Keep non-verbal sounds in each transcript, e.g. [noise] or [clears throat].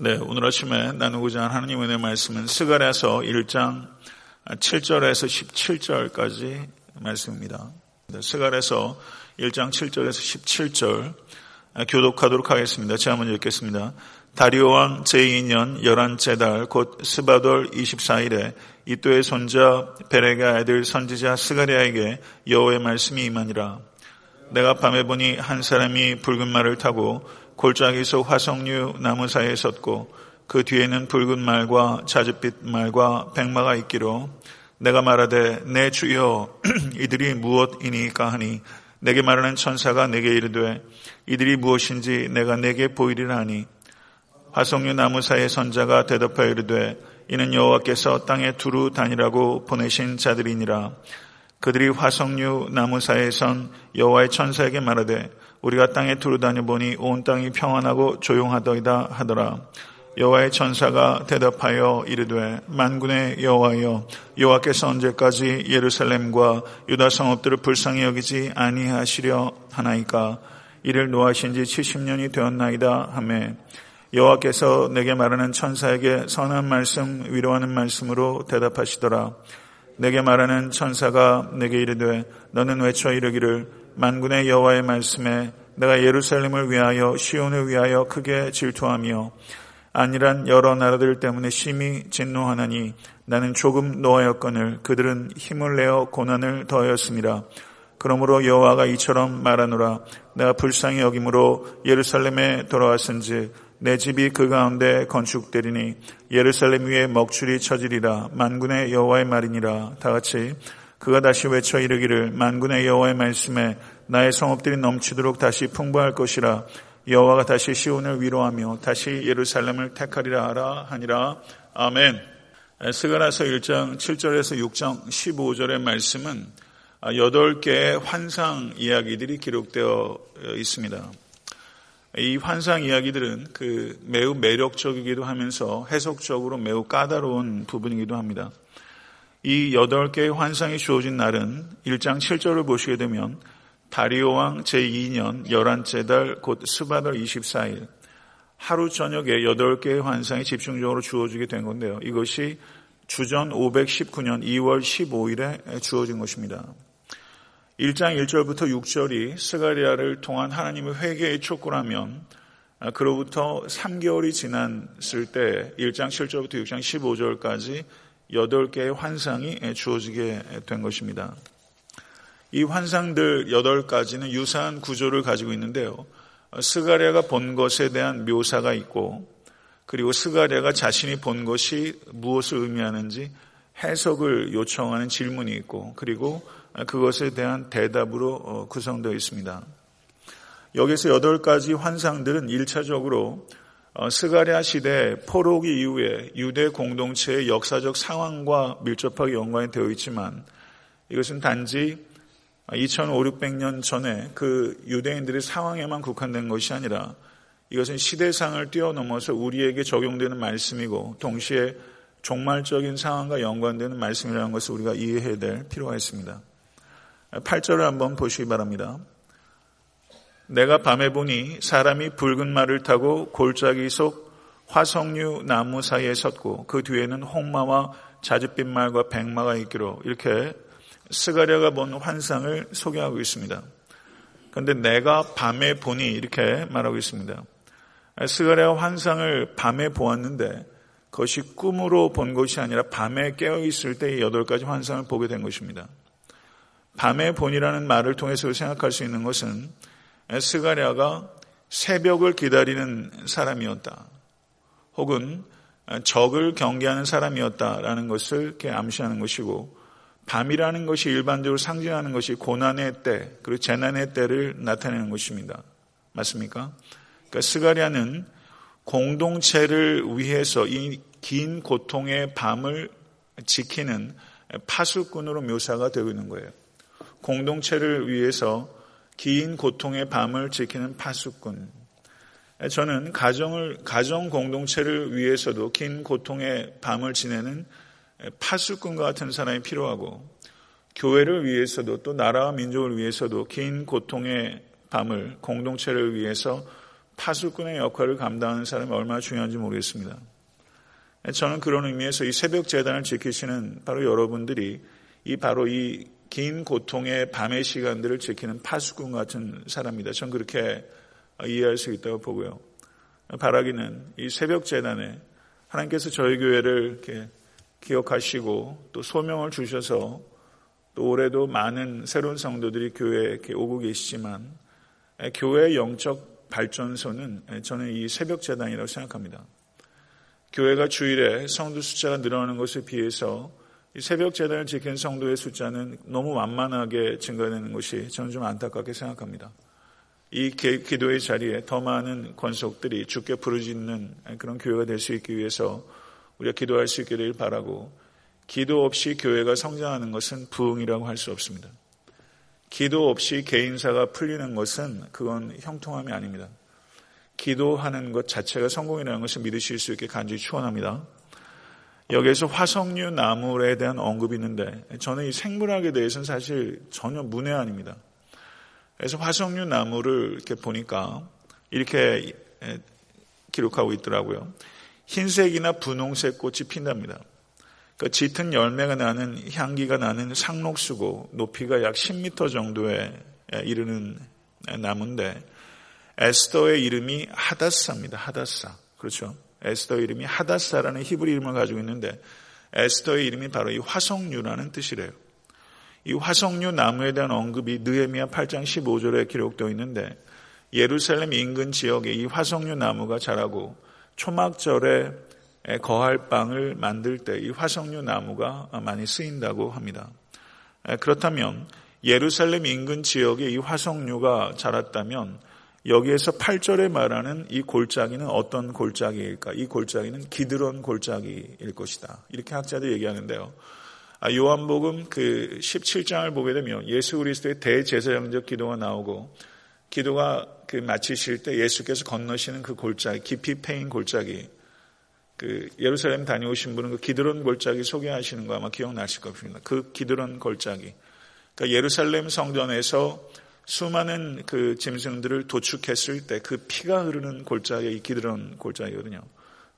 네, 오늘 아침에 나누고자 하는 하나님의 은혜 말씀은 스가랴서 1장 7절에서 17절까지 말씀입니다. 네, 스가랴서 1장 7절에서 17절 교독하도록 하겠습니다. 제가 먼저 읽겠습니다. 다리오 왕 제2년 11째 달 곧 스바돌 24일에 이또의 손자 베레가 아들 선지자 스가랴에게 여호의 말씀이 임하니라. 내가 밤에 보니 한 사람이 붉은 말을 타고 골짜기 속 화석류 나무 사이에 섰고 그 뒤에는 붉은 말과 자줏빛 말과 백마가 있기로 내가 말하되 내 주여 [clears throat] 이들이 무엇이니까 하니 내게 말하는 천사가 내게 이르되 이들이 무엇인지 내가 내게 보이리라 하니 화석류 나무 사이의 선자가 대답하여 이르되 이는 여호와께서 땅에 두루 다니라고 보내신 자들이니라. 그들이 화석류 나무 사이에 선 여호와의 천사에게 말하되 우리가 땅에 두루 다녀 보니 온 땅이 평안하고 조용하더이다 하더라. 여호와의 천사가 대답하여 이르되 만군의 여호와여 여호와께서 언제까지 예루살렘과 유다 성읍들을 불쌍히 여기지 아니하시려 하나이까 이를 노하신 지 70년이 되었나이다 하매 여호와께서 내게 말하는 천사에게 선한 말씀 위로하는 말씀으로 대답하시더라 내게 말하는 천사가 내게 이르되 너는 외쳐 이르기를 만군의 여호와의 말씀에 내가 예루살렘을 위하여 시온을 위하여 크게 질투하며 아니란 여러 나라들 때문에 심히 진노하나니 나는 조금 노하였거늘 그들은 힘을 내어 고난을 더하였습니다. 그러므로 여호와가 이처럼 말하노라. 내가 불쌍히 여김으로 예루살렘에 돌아왔은지 내 집이 그 가운데 건축되리니 예루살렘 위에 먹줄이 쳐지리라. 만군의 여호와의 말이니라. 다 같이 그가 다시 외쳐 이르기를 만군의 여호와의 말씀에 나의 성읍들이 넘치도록 다시 풍부할 것이라 여호와가 다시 시온을 위로하며 다시 예루살렘을 택하리라 하라 하니라 아멘. 스가라서 1장 7절에서 6장 15절의 말씀은 8개의 환상 이야기들이 기록되어 있습니다. 이 환상 이야기들은 그 매우 매력적이기도 하면서 해석적으로 매우 까다로운 부분이기도 합니다. 이 여덟 개의 환상이 주어진 날은 1장 7절을 보시게 되면 다리오 왕 제2년 11째 달 곧 스바달 24일 하루 저녁에 여덟 개의 환상이 집중적으로 주어지게 된 건데요. 이것이 주전 519년 2월 15일에 주어진 것입니다. 1장 1절부터 6절이 스가랴를 통한 하나님의 회개의 촉구라면 그로부터 3개월이 지났을 때 1장 7절부터 6장 15절까지 8개의 환상이 주어지게 된 것입니다. 이 환상들 8가지는 유사한 구조를 가지고 있는데요. 스가랴가 본 것에 대한 묘사가 있고 그리고 스가랴가 자신이 본 것이 무엇을 의미하는지 해석을 요청하는 질문이 있고 그리고 그것에 대한 대답으로 어, 구성되어 있습니다. 여기서 8가지 환상들은 1차적으로 어, 스가랴 시대 포로기 이후에 유대 공동체의 역사적 상황과 밀접하게 연관이 되어 있지만 이것은 단지 2500, 600년 전에 그 유대인들의 상황에만 국한된 것이 아니라 이것은 시대상을 뛰어넘어서 우리에게 적용되는 말씀이고 동시에 종말적인 상황과 연관되는 말씀이라는 것을 우리가 이해해야 될 필요가 있습니다. 8절을 한번 보시기 바랍니다. 내가 밤에 보니 사람이 붉은 말을 타고 골짜기 속 화석류 나무 사이에 섰고 그 뒤에는 홍마와 자줏빛 말과 백마가 있기로 이렇게 스가랴가 본 환상을 소개하고 있습니다. 그런데 내가 밤에 보니 이렇게 말하고 있습니다. 스가랴가 환상을 밤에 보았는데 그것이 꿈으로 본 것이 아니라 밤에 깨어 있을 때 여덟 가지 환상을 보게 된 것입니다. 밤에 본이라는 말을 통해서 생각할 수 있는 것은 스가랴가 새벽을 기다리는 사람이었다. 혹은 적을 경계하는 사람이었다라는 것을 이렇게 암시하는 것이고 밤이라는 것이 일반적으로 상징하는 것이 고난의 때 그리고 재난의 때를 나타내는 것입니다. 맞습니까? 그러니까 스가랴는 공동체를 위해서 이 긴 고통의 밤을 지키는 파수꾼으로 묘사가 되고 있는 거예요. 공동체를 위해서 긴 고통의 밤을 지키는 파수꾼. 저는 가정을, 가정 공동체를 위해서도 긴 고통의 밤을 지내는 파수꾼과 같은 사람이 필요하고, 교회를 위해서도 또 나라와 민족을 위해서도 긴 고통의 밤을 공동체를 위해서 파수꾼의 역할을 감당하는 사람이 얼마나 중요한지 모르겠습니다. 저는 그런 의미에서 이 새벽 재단을 지키시는 바로 여러분들이 이 바로 이 긴 고통의 밤의 시간들을 지키는 파수꾼 같은 사람입니다. 전 그렇게 이해할 수 있다고 보고요. 바라기는 이 새벽 재단에 하나님께서 저희 교회를 이렇게 기억하시고 또 소명을 주셔서 또 올해도 많은 새로운 성도들이 교회에 이렇게 오고 계시지만 교회의 영적 발전소는 저는 이 새벽 재단이라고 생각합니다. 교회가 주일에 성도 숫자가 늘어나는 것에 비해서 이 새벽 재단을 지킨 성도의 숫자는 너무 완만하게 증가되는 것이 저는 좀 안타깝게 생각합니다. 이 기도의 자리에 더 많은 권속들이 주께 부르짖는 그런 교회가 될 수 있기 위해서 우리가 기도할 수 있기를 바라고 기도 없이 교회가 성장하는 것은 부흥이라고 할 수 없습니다. 기도 없이 개인사가 풀리는 것은 그건 형통함이 아닙니다. 기도하는 것 자체가 성공이라는 것을 믿으실 수 있게 간절히 축원합니다. 여기에서 화석류 나물에 대한 언급이 있는데 저는 이 생물학에 대해서는 사실 전혀 문외아닙니다. 그래서 화석류 나물을 이렇게 보니까 이렇게 기록하고 있더라고요. 흰색이나 분홍색 꽃이 핀답니다. 그 짙은 열매가 나는 향기가 나는 상록수고 높이가 약 10m 정도에 이르는 나무인데 에스더의 이름이 하다사입니다. 하다사. 그렇죠. 에스더 이름이 하다사라는 히브리 이름을 가지고 있는데 에스더의 이름이 바로 이 화석류라는 뜻이래요. 이 화석류 나무에 대한 언급이 느헤미야 8장 15절에 기록되어 있는데 예루살렘 인근 지역에 이 화석류 나무가 자라고 초막절에 거할 빵을 만들 때 이 화석류 나무가 많이 쓰인다고 합니다. 그렇다면 예루살렘 인근 지역에 이 화석류가 자랐다면 여기에서 8절에 말하는 이 골짜기는 어떤 골짜기일까? 이 골짜기는 기드론 골짜기일 것이다. 이렇게 학자들이 얘기하는데요. 아, 요한복음 그 17장을 보게 되면 예수 그리스도의 대제사장적 기도가 나오고 기도가 그 마치실 때 예수께서 건너시는 그 골짜기, 깊이 패인 골짜기, 그 예루살렘 다녀오신 분은 그 기드론 골짜기 소개하시는 거 아마 기억나실 겁니다. 그 기드론 골짜기. 그러니까 예루살렘 성전에서 수많은 그 짐승들을 도축했을 때 그 피가 흐르는 골짜기 이 기드론 골짜기거든요.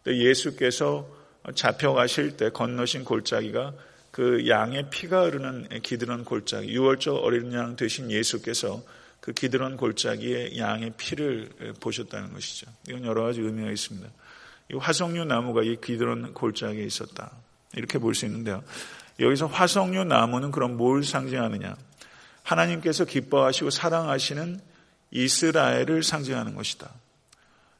예수께서 잡혀가실 때 건너신 골짜기가 그 양의 피가 흐르는 기드론 골짜기, 유월절 어린 양 되신 예수께서 그 기드론 골짜기에 양의 피를 보셨다는 것이죠. 이건 여러 가지 의미가 있습니다. 이 화석류 나무가 이 기드론 골짜기에 있었다. 이렇게 볼 수 있는데요. 여기서 화석류 나무는 그럼 뭘 상징하느냐? 하나님께서 기뻐하시고 사랑하시는 이스라엘을 상징하는 것이다.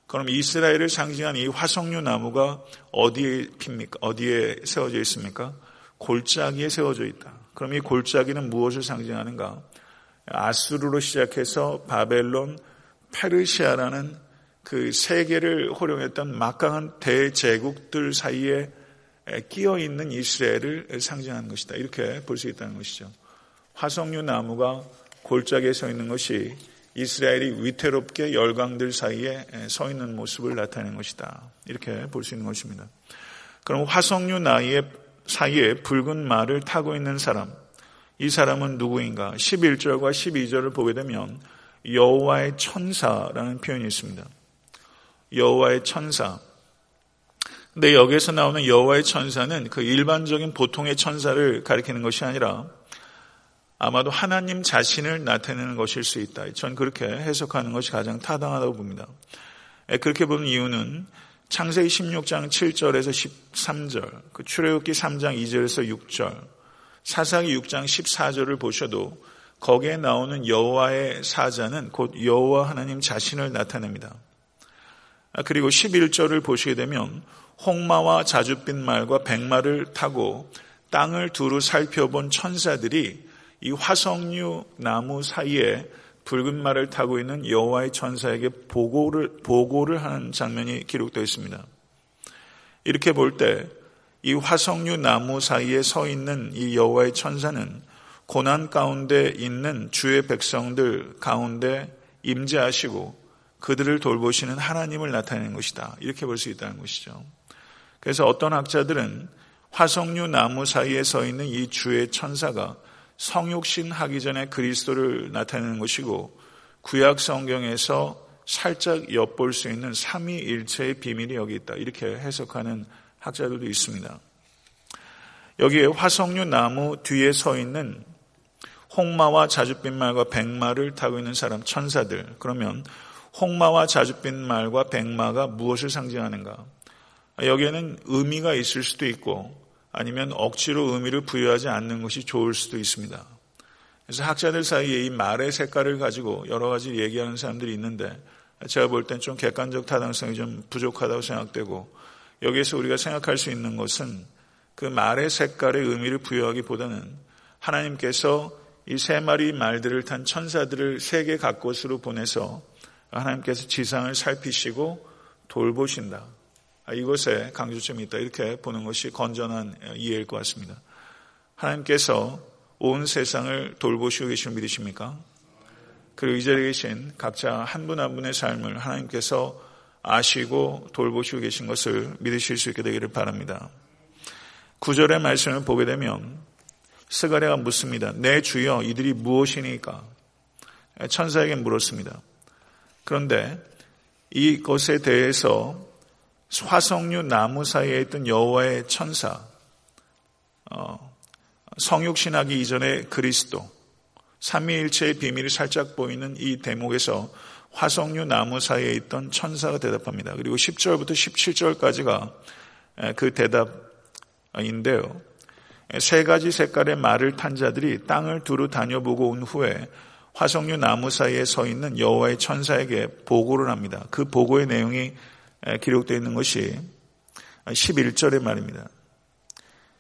그럼 이스라엘을 상징한 이 화석류 나무가 어디에 핍니까? 어디에 세워져 있습니까? 골짜기에 세워져 있다. 그럼 이 골짜기는 무엇을 상징하는가? 아수르로 시작해서 바벨론, 페르시아라는 그 세계를 호령했던 막강한 대제국들 사이에 끼어 있는 이스라엘을 상징하는 것이다. 이렇게 볼 수 있다는 것이죠. 화석류 나무가 골짜기에 서 있는 것이 이스라엘이 위태롭게 열강들 사이에 서 있는 모습을 나타내는 것이다. 이렇게 볼 수 있는 것입니다. 그럼 화석류 나이에 사이에 붉은 말을 타고 있는 사람, 이 사람은 누구인가? 11절과 12절을 보게 되면 여호와의 천사라는 표현이 있습니다. 여호와의 천사. 근데 여기에서 나오는 여호와의 천사는 그 일반적인 보통의 천사를 가리키는 것이 아니라 아마도 하나님 자신을 나타내는 것일 수 있다. 전 그렇게 해석하는 것이 가장 타당하다고 봅니다. 그렇게 보는 이유는 창세기 16장 7절에서 13절, 그 출애굽기 3장 2절에서 6절, 사사기 6장 14절을 보셔도 거기에 나오는 여호와의 사자는 곧 여호와 하나님 자신을 나타냅니다. 아, 그리고 11절을 보시게 되면 홍마와 자줏빛 말과 백마를 타고 땅을 두루 살펴본 천사들이 이 화석류 나무 사이에 붉은 말을 타고 있는 여호와의 천사에게 보고를 보고를 하는 장면이 기록되어 있습니다. 이렇게 볼 때 이 화석류 나무 사이에 서 있는 이 여호와의 천사는 고난 가운데 있는 주의 백성들 가운데 임재하시고 그들을 돌보시는 하나님을 나타내는 것이다. 이렇게 볼 수 있다는 것이죠. 그래서 어떤 학자들은 화석류 나무 사이에 서 있는 이 주의 천사가 성육신 하기 전에 그리스도를 나타내는 것이고 구약 성경에서 살짝 엿볼 수 있는 삼위일체의 비밀이 여기 있다. 이렇게 해석하는 학자들도 있습니다. 여기에 화석류 나무 뒤에 서 있는 홍마와 자줏빛 말과 백마를 타고 있는 사람 천사들. 그러면 홍마와 자줏빛 말과 백마가 무엇을 상징하는가? 여기에는 의미가 있을 수도 있고 아니면 억지로 의미를 부여하지 않는 것이 좋을 수도 있습니다. 그래서 학자들 사이에 이 말의 색깔을 가지고 여러 가지 얘기하는 사람들이 있는데 제가 볼 땐 좀 객관적 타당성이 좀 부족하다고 생각되고 여기에서 우리가 생각할 수 있는 것은 그 말의 색깔의 의미를 부여하기보다는 하나님께서 이 세 마리 말들을 탄 천사들을 세계 각곳으로 보내서 하나님께서 지상을 살피시고 돌보신다. 아, 이것에 강조점이 있다. 이렇게 보는 것이 건전한 이해일 것 같습니다. 하나님께서 온 세상을 돌보시고 계신 믿으십니까? 그리고 이 자리에 계신 각자 한 분 한 분의 삶을 하나님께서 아시고 돌보시고 계신 것을 믿으실 수 있게 되기를 바랍니다. 구절의 말씀을 보게 되면 스가랴가 묻습니다. 내 주여 이들이 무엇이니까? 천사에게 물었습니다. 그런데 이것에 대해서 화석류 나무 사이에 있던 여호와의 천사, 어, 성육신하기 이전의 그리스도, 삼위일체의 비밀이 살짝 보이는 이 대목에서 화석류 나무 사이에 있던 천사가 대답합니다. 그리고 10절부터 17절까지가 그 대답인데요. 세 가지 색깔의 말을 탄 자들이 땅을 두루 다녀보고 온 후에 화석류 나무 사이에 서 있는 여호와의 천사에게 보고를 합니다. 그 보고의 내용이 기록되어 있는 것이 11절의 말입니다.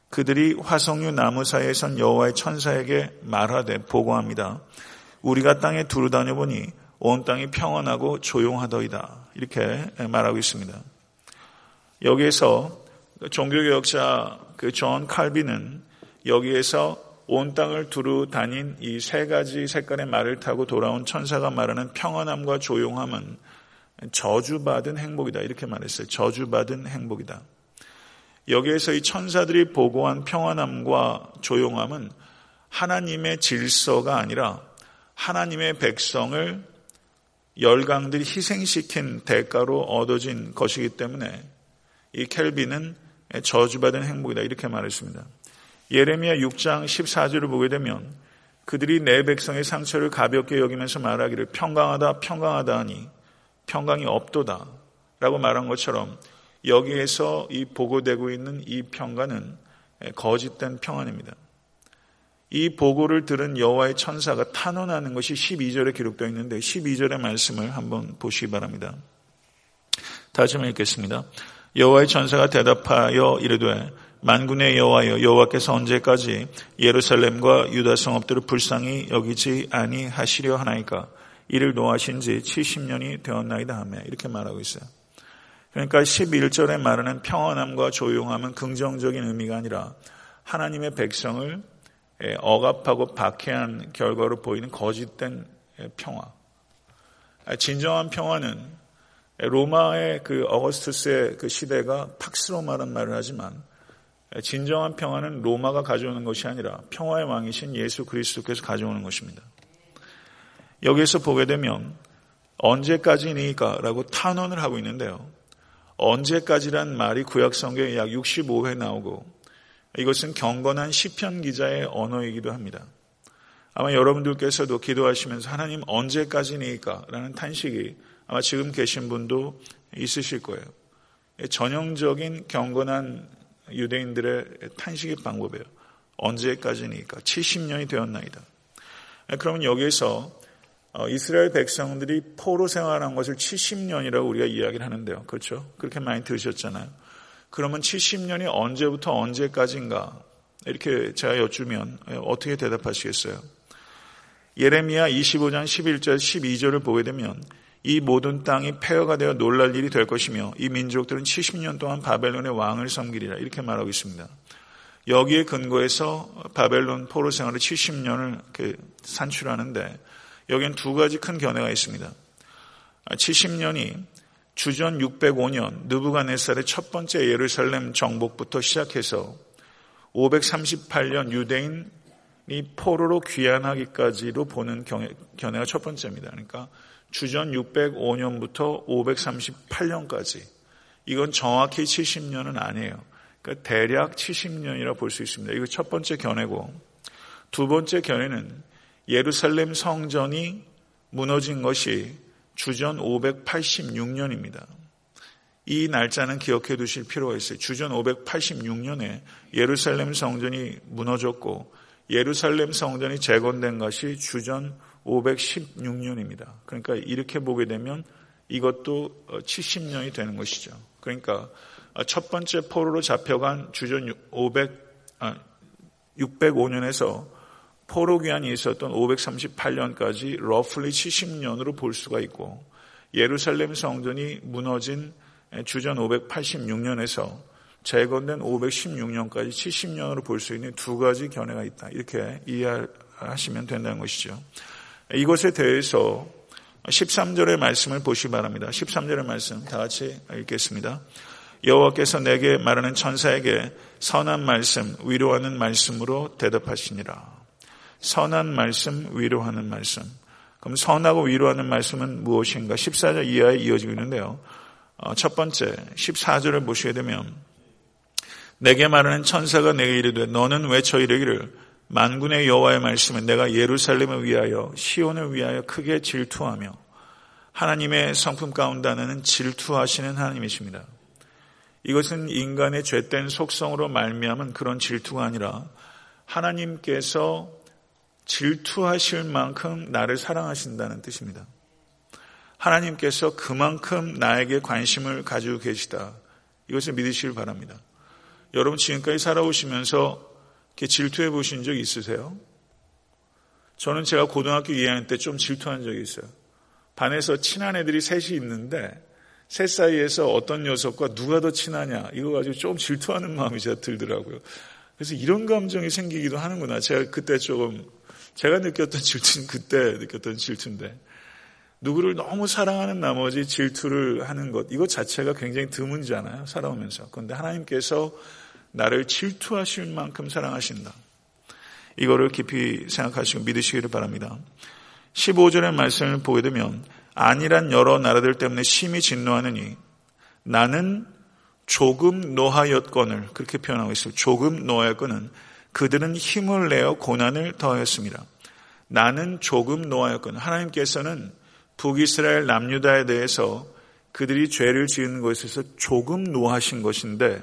그들이 화석류 나무 사이에 선 여호와의 천사에게 말하되 보고합니다. 우리가 땅에 두루 다녀보니 온 땅이 평안하고 조용하더이다. 이렇게 말하고 있습니다. 여기에서 종교개혁자 그 존 칼빈은 여기에서 온 땅을 두루 다닌 이 세 가지 색깔의 말을 타고 돌아온 천사가 말하는 평안함과 조용함은 저주받은 행복이다. 이렇게 말했어요. 저주받은 행복이다. 여기에서 이 천사들이 보고한 평안함과 조용함은 하나님의 질서가 아니라 하나님의 백성을 열강들이 희생시킨 대가로 얻어진 것이기 때문에 이 켈빈은 저주받은 행복이다. 이렇게 말했습니다. 예레미야 6장 14절을 보게 되면 그들이 내 백성의 상처를 가볍게 여기면서 말하기를 평강하다 평강하다 하니 평강이 없도다 라고 말한 것처럼 여기에서 이 보고되고 있는 이 평가는 거짓된 평안입니다. 이 보고를 들은 여호와의 천사가 탄원하는 것이 12절에 기록되어 있는데 12절의 말씀을 한번 보시기 바랍니다. 다시 한번 읽겠습니다. 여호와의 천사가 대답하여 이르되 만군의 여호와여 여호와께서 언제까지 예루살렘과 유다 성읍들을 불쌍히 여기지 아니하시려 하나이까 이를 노하신 지 70년이 되었나이다 하며 이렇게 말하고 있어요. 그러니까 11절에 말하는 평안함과 조용함은 긍정적인 의미가 아니라 하나님의 백성을 억압하고 박해한 결과로 보이는 거짓된 평화. 진정한 평화는 로마의 그 어거스투스의 그 시대가 팍스로마라는 말을 하지만 진정한 평화는 로마가 가져오는 것이 아니라 평화의 왕이신 예수 그리스도께서 가져오는 것입니다. 여기에서 보게 되면 언제까지니까라고 탄원을 하고 있는데요. 언제까지란 말이 구약 성경에 약 65회 나오고 이것은 경건한 시편 기자의 언어이기도 합니다. 아마 여러분들께서도 기도하시면서 하나님 언제까지니까라는 탄식이 아마 지금 계신 분도 있으실 거예요. 전형적인 경건한 유대인들의 탄식의 방법이에요. 언제까지니까 70년이 되었나이다. 그러면 여기에서 어, 이스라엘 백성들이 포로 생활한 것을 70년이라고 우리가 이야기를 하는데요. 그렇죠? 그렇게 많이 들으셨잖아요. 그러면 70년이 언제부터 언제까지인가? 이렇게 제가 여쭈면 어떻게 대답하시겠어요? 예레미야 25장 11절 12절을 보게 되면 이 모든 땅이 폐허가 되어 놀랄 일이 될 것이며 이 민족들은 70년 동안 바벨론의 왕을 섬기리라 이렇게 말하고 있습니다. 여기에 근거해서 바벨론 포로 생활을 70년을 산출하는데 여기엔 두 가지 큰 견해가 있습니다. 70년이 주전 605년 느부갓네살의 첫 번째 예루살렘 정복부터 시작해서 538년 유대인이 포로로 귀환하기까지로 보는 견해가 첫 번째입니다. 그러니까 주전 605년부터 538년까지 이건 정확히 70년은 아니에요. 그러니까 대략 70년이라 볼 수 있습니다. 이거 첫 번째 견해고 두 번째 견해는 예루살렘 성전이 무너진 것이 주전 586년입니다. 이 날짜는 기억해 두실 필요가 있어요. 주전 586년에 예루살렘 성전이 무너졌고 예루살렘 성전이 재건된 것이 주전 516년입니다. 그러니까 이렇게 보게 되면 이것도 70년이 되는 것이죠. 그러니까 첫 번째 포로로 잡혀간 주전 500, 아, 605년에서 포로 기한이 있었던 538년까지 러플리 70년으로 볼 수가 있고 예루살렘 성전이 무너진 주전 586년에서 재건된 516년까지 70년으로 볼 수 있는 두 가지 견해가 있다. 이렇게 이해하시면 된다는 것이죠. 이것에 대해서 13절의 말씀을 보시기 바랍니다. 13절의 말씀 다 같이 읽겠습니다. 여호와께서 내게 말하는 천사에게 선한 말씀, 위로하는 말씀으로 대답하시니라. 선한 말씀, 위로하는 말씀. 그럼 선하고 위로하는 말씀은 무엇인가? 14절 이하에 이어지고 있는데요. 어, 첫 번째 14절을 보시게 되면 내게 말하는 천사가 내게 이르되 너는 외쳐 이르기를 만군의 여호와의 말씀은 내가 예루살렘을 위하여 시온을 위하여 크게 질투하며 하나님의 성품 가운데 하나는 질투하시는 하나님이십니다. 이것은 인간의 죄된 속성으로 말미암은 그런 질투가 아니라 하나님께서 질투하실 만큼 나를 사랑하신다는 뜻입니다. 하나님께서 그만큼 나에게 관심을 가지고 계시다. 이것을 믿으시길 바랍니다. 여러분 지금까지 살아오시면서 이렇게 질투해 보신 적 있으세요? 저는 제가 고등학교 2학년 때 좀 질투한 적이 있어요. 반에서 친한 애들이 셋이 있는데 셋 사이에서 어떤 녀석과 누가 더 친하냐 이거 가지고 좀 질투하는 마음이 제가 들더라고요. 그래서 이런 감정이 생기기도 하는구나. 제가 그때 조금 제가 느꼈던 질투는 그때 느꼈던 질투인데 누구를 너무 사랑하는 나머지 질투를 하는 것, 이것 자체가 굉장히 드문잖아요. 살아오면서. 그런데 하나님께서 나를 질투하실 만큼 사랑하신다. 이거를 깊이 생각하시고 믿으시기를 바랍니다. 15절의 말씀을 보게 되면 아니란 여러 나라들 때문에 심히 진노하느니 나는 조금 노하였건을 그렇게 표현하고 있어요. 조금 노하였건은 그들은 힘을 내어 고난을 더하였습니다. 나는 조금 노하였건 하나님께서는 북이스라엘 남유다에 대해서 그들이 죄를 지은 것에서 조금 노하신 것인데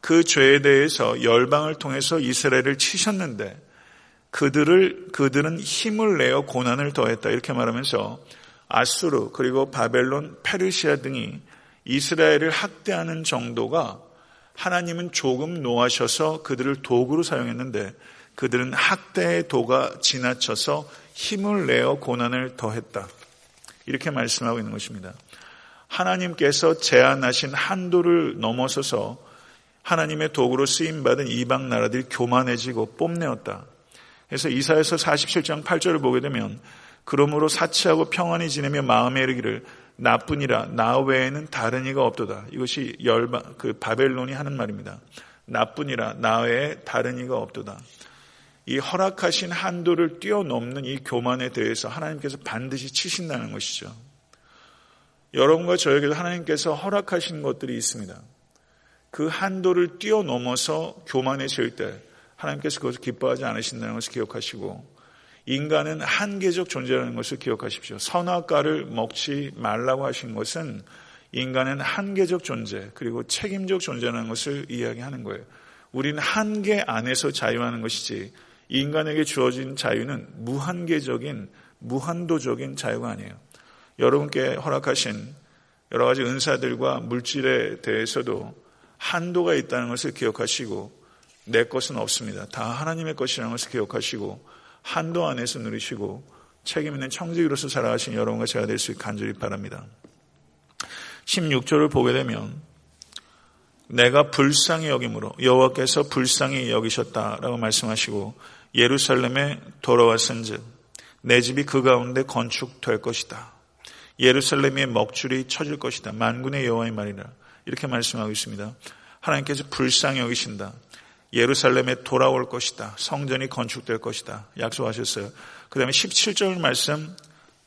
그 죄에 대해서 열방을 통해서 이스라엘을 치셨는데 그들을 그들은 힘을 내어 고난을 더했다 이렇게 말하면서 아수르 그리고 바벨론, 페르시아 등이 이스라엘을 학대하는 정도가 하나님은 조금 노하셔서 그들을 도구로 사용했는데 그들은 학대의 도가 지나쳐서 힘을 내어 고난을 더했다. 이렇게 말씀하고 있는 것입니다. 하나님께서 제안하신 한도를 넘어서서 하나님의 도구로 쓰임받은 이방 나라들이 교만해지고 뽐내었다. 그래서 이사에서 47장 8절을 보게 되면 그러므로 사치하고 평안히 지내며 마음에 이르기를 나뿐이라 나 외에는 다른 이가 없도다. 이것이 열방 그 바벨론이 하는 말입니다. 나뿐이라 나 외에 다른 이가 없도다. 이 허락하신 한도를 뛰어넘는 이 교만에 대해서 하나님께서 반드시 치신다는 것이죠. 여러분과 저에게도 하나님께서 허락하신 것들이 있습니다. 그 한도를 뛰어넘어서 교만해질 때 하나님께서 그것을 기뻐하지 않으신다는 것을 기억하시고 인간은 한계적 존재라는 것을 기억하십시오. 선악과를 먹지 말라고 하신 것은 인간은 한계적 존재 그리고 책임적 존재라는 것을 이야기하는 거예요. 우리는 한계 안에서 자유하는 것이지 인간에게 주어진 자유는 무한계적인 무한도적인 자유가 아니에요. 여러분께 허락하신 여러 가지 은사들과 물질에 대해서도 한도가 있다는 것을 기억하시고 내 것은 없습니다. 다 하나님의 것이라는 것을 기억하시고 한도 안에서 누리시고 책임 있는 청지기로서 살아가신 여러분과 제가 될 수 있게 간절히 바랍니다. 16절을 보게 되면 내가 불쌍히 여김으로 여호와께서 불쌍히 여기셨다라고 말씀하시고 예루살렘에 돌아왔은즉 내 집이 그 가운데 건축될 것이다. 예루살렘의 먹줄이 쳐질 것이다. 만군의 여호와의 말이라. 이렇게 말씀하고 있습니다. 하나님께서 불쌍히 여기신다. 예루살렘에 돌아올 것이다. 성전이 건축될 것이다. 약속하셨어요. 그 다음에 17절 말씀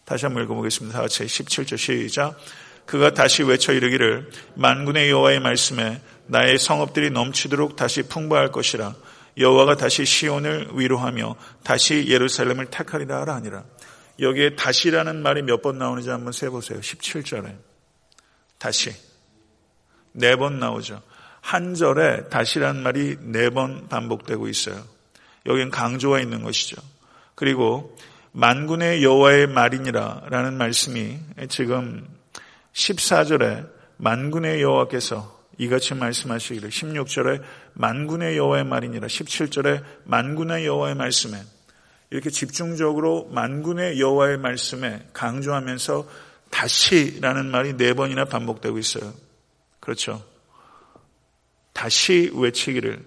다시 한번 읽어보겠습니다. 다 같이 17절 시작. 그가 다시 외쳐 이르기를 만군의 여호와의 말씀에 나의 성읍들이 넘치도록 다시 풍부할 것이라 여호와가 다시 시온을 위로하며 다시 예루살렘을 택하리라 하라 아니라 여기에 다시라는 말이 몇 번 나오는지 한번 세보세요. 17절에 다시 네 번 나오죠. 한 절에 다시라는 말이 네 번 반복되고 있어요. 여기는 강조가 있는 것이죠. 그리고 만군의 여호와의 말이니라라는 말씀이 지금 14절에 만군의 여호와께서 이같이 말씀하시기를 16절에 만군의 여호와의 말이니라 17절에 만군의 여호와의 말씀에 이렇게 집중적으로 만군의 여호와의 말씀에 강조하면서 다시라는 말이 네 번이나 반복되고 있어요. 그렇죠. 다시 외치기를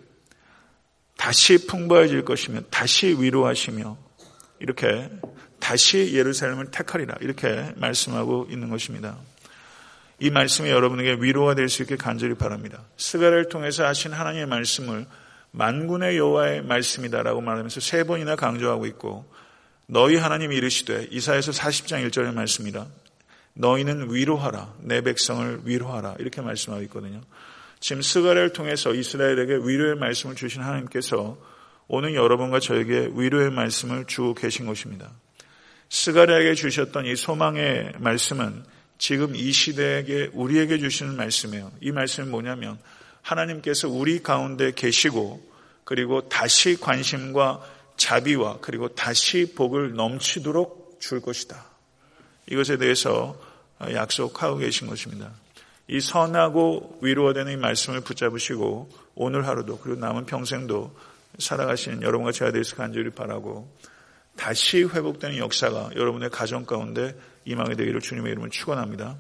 다시 풍부해질 것이며 다시 위로하시며 이렇게 다시 예루살렘을 택하리라 이렇게 말씀하고 있는 것입니다. 이 말씀이 여러분에게 위로가 될 수 있게 간절히 바랍니다. 스가를 통해서 하신 하나님의 말씀을 만군의 여호와의 말씀이다라고 말하면서 세 번이나 강조하고 있고 너희 하나님이 이르시되 이사에서 40장 1절의 말씀이라 너희는 위로하라 내 백성을 위로하라 이렇게 말씀하고 있거든요. 지금 스가랴를 통해서 이스라엘에게 위로의 말씀을 주신 하나님께서 오늘 여러분과 저에게 위로의 말씀을 주고 계신 것입니다. 스가랴에게 주셨던 이 소망의 말씀은 지금 이 시대에게 우리에게 주시는 말씀이에요. 이 말씀은 뭐냐면 하나님께서 우리 가운데 계시고 그리고 다시 관심과 자비와 그리고 다시 복을 넘치도록 줄 것이다. 이것에 대해서 약속하고 계신 것입니다. 이 선하고 위로가 되는 이 말씀을 붙잡으시고 오늘 하루도 그리고 남은 평생도 살아가시는 여러분과 제가 되수 간절히 바라고 다시 회복되는 역사가 여러분의 가정 가운데 임하게 되기를 주님의 이름을 축원합니다.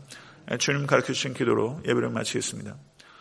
주님 가르쳐 주신 기도로 예배를 마치겠습니다.